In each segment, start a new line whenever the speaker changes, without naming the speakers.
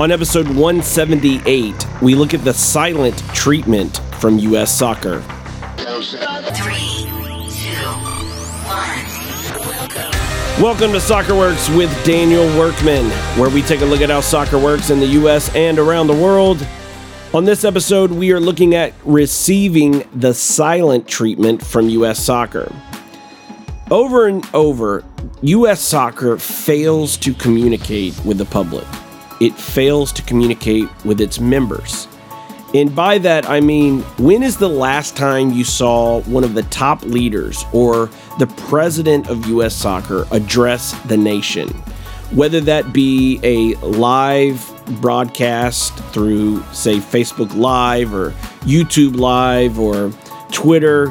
On episode 178, we look at the silent treatment from U.S. soccer.
Three, two, one.
Welcome to Soccer Works with Daniel Workman, where we take a look at how soccer works in the U.S. and around the world. On this episode, we are looking at receiving the silent treatment from U.S. soccer. Over and over, U.S. soccer fails to communicate with the public. It fails to communicate with its members. And by that, I mean, when is the last time you saw one of the top leaders or the president of U.S. soccer address the nation? Whether that be a live broadcast through, say, Facebook Live or YouTube Live or Twitter,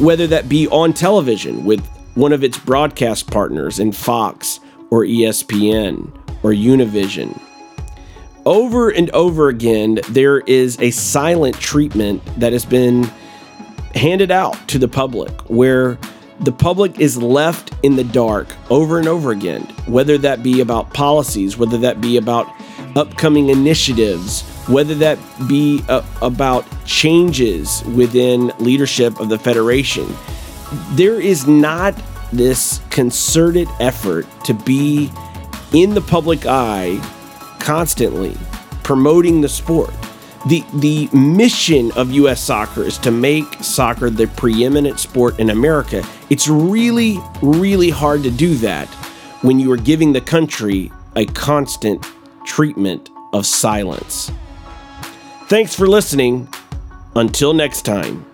whether that be on television with one of its broadcast partners in Fox or ESPN or Univision. Over and over again, there is a silent treatment that has been handed out to the public where the public is left in the dark over and over again, whether that be about policies, whether that be about upcoming initiatives, whether that be uh, about changes within leadership of the Federation. There is not this concerted effort to be in the public eye constantly promoting the sport. The, the mission of US soccer is to make soccer the preeminent sport in America. It's really, really hard to do that when you are giving the country a constant treatment of silence. Thanks for listening. Until next time.